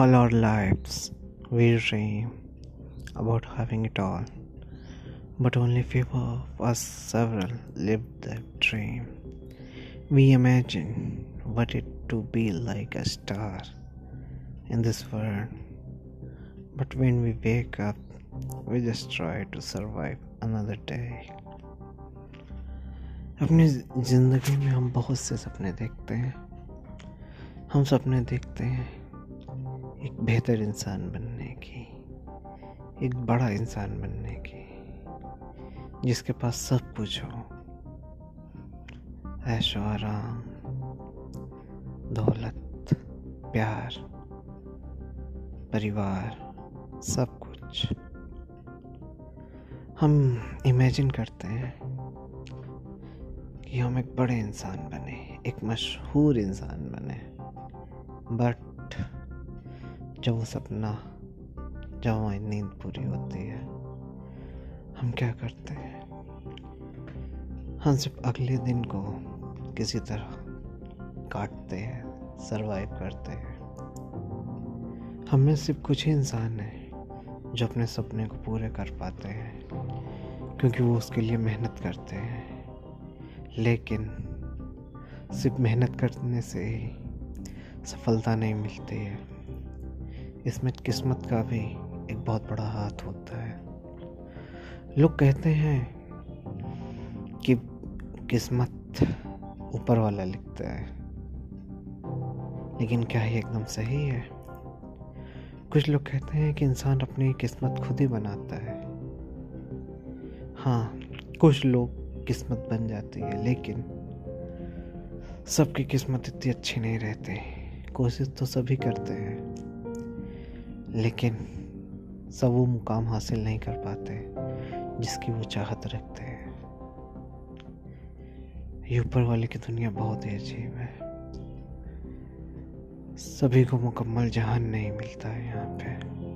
All our lives we dream about having it all, but only few of us several live that dream. We imagine what it to be like a star in this world, but when we wake up, we just try to survive another day. अपनी ज़िंदगी में हम बहुत से सपने देखते हैं हम सपने देखते हैं एक बेहतर इंसान बनने की, एक बड़ा इंसान बनने की, जिसके पास सब कुछ हो। ऐशो, आराम, दौलत, प्यार, परिवार, सब कुछ। हम इमेजिन करते हैं कि हम एक बड़े इंसान बने, एक मशहूर इंसान बने बट जब वो सपना जब हमारी नींद पूरी होती है, हम क्या करते हैं? हम सिर्फ़ अगले दिन को किसी तरह काटते हैं सरवाइव करते हैं। हम में सिर्फ़ कुछ ही इंसान हैं जो अपने सपने को पूरे कर पाते हैं, क्योंकि वो उसके लिए मेहनत करते हैं। लेकिन सिर्फ़ मेहनत करने से ही सफलता नहीं मिलती है। इसमें किस्मत का भी एक बहुत बड़ा हाथ होता है। लोग कहते हैं कि किस्मत ऊपर वाला लिखता है। लेकिन क्या ये एकदम सही है? कुछ लोग कहते हैं कि इंसान अपनी किस्मत खुद ही बनाता है। हाँ कुछ लोग किस्मत बन जाती है, लेकिन सबकी किस्मत इतनी अच्छी नहीं रहती। कोशिश तो सभी करते हैं। लेकिन सब वो मुकाम हासिल नहीं कर पाते जिसकी वो चाहत रखते हैं। ये ऊपर वाले की दुनिया बहुत ही अजीब है। सभी को मुकम्मल जहान नहीं मिलता है यहाँ पे।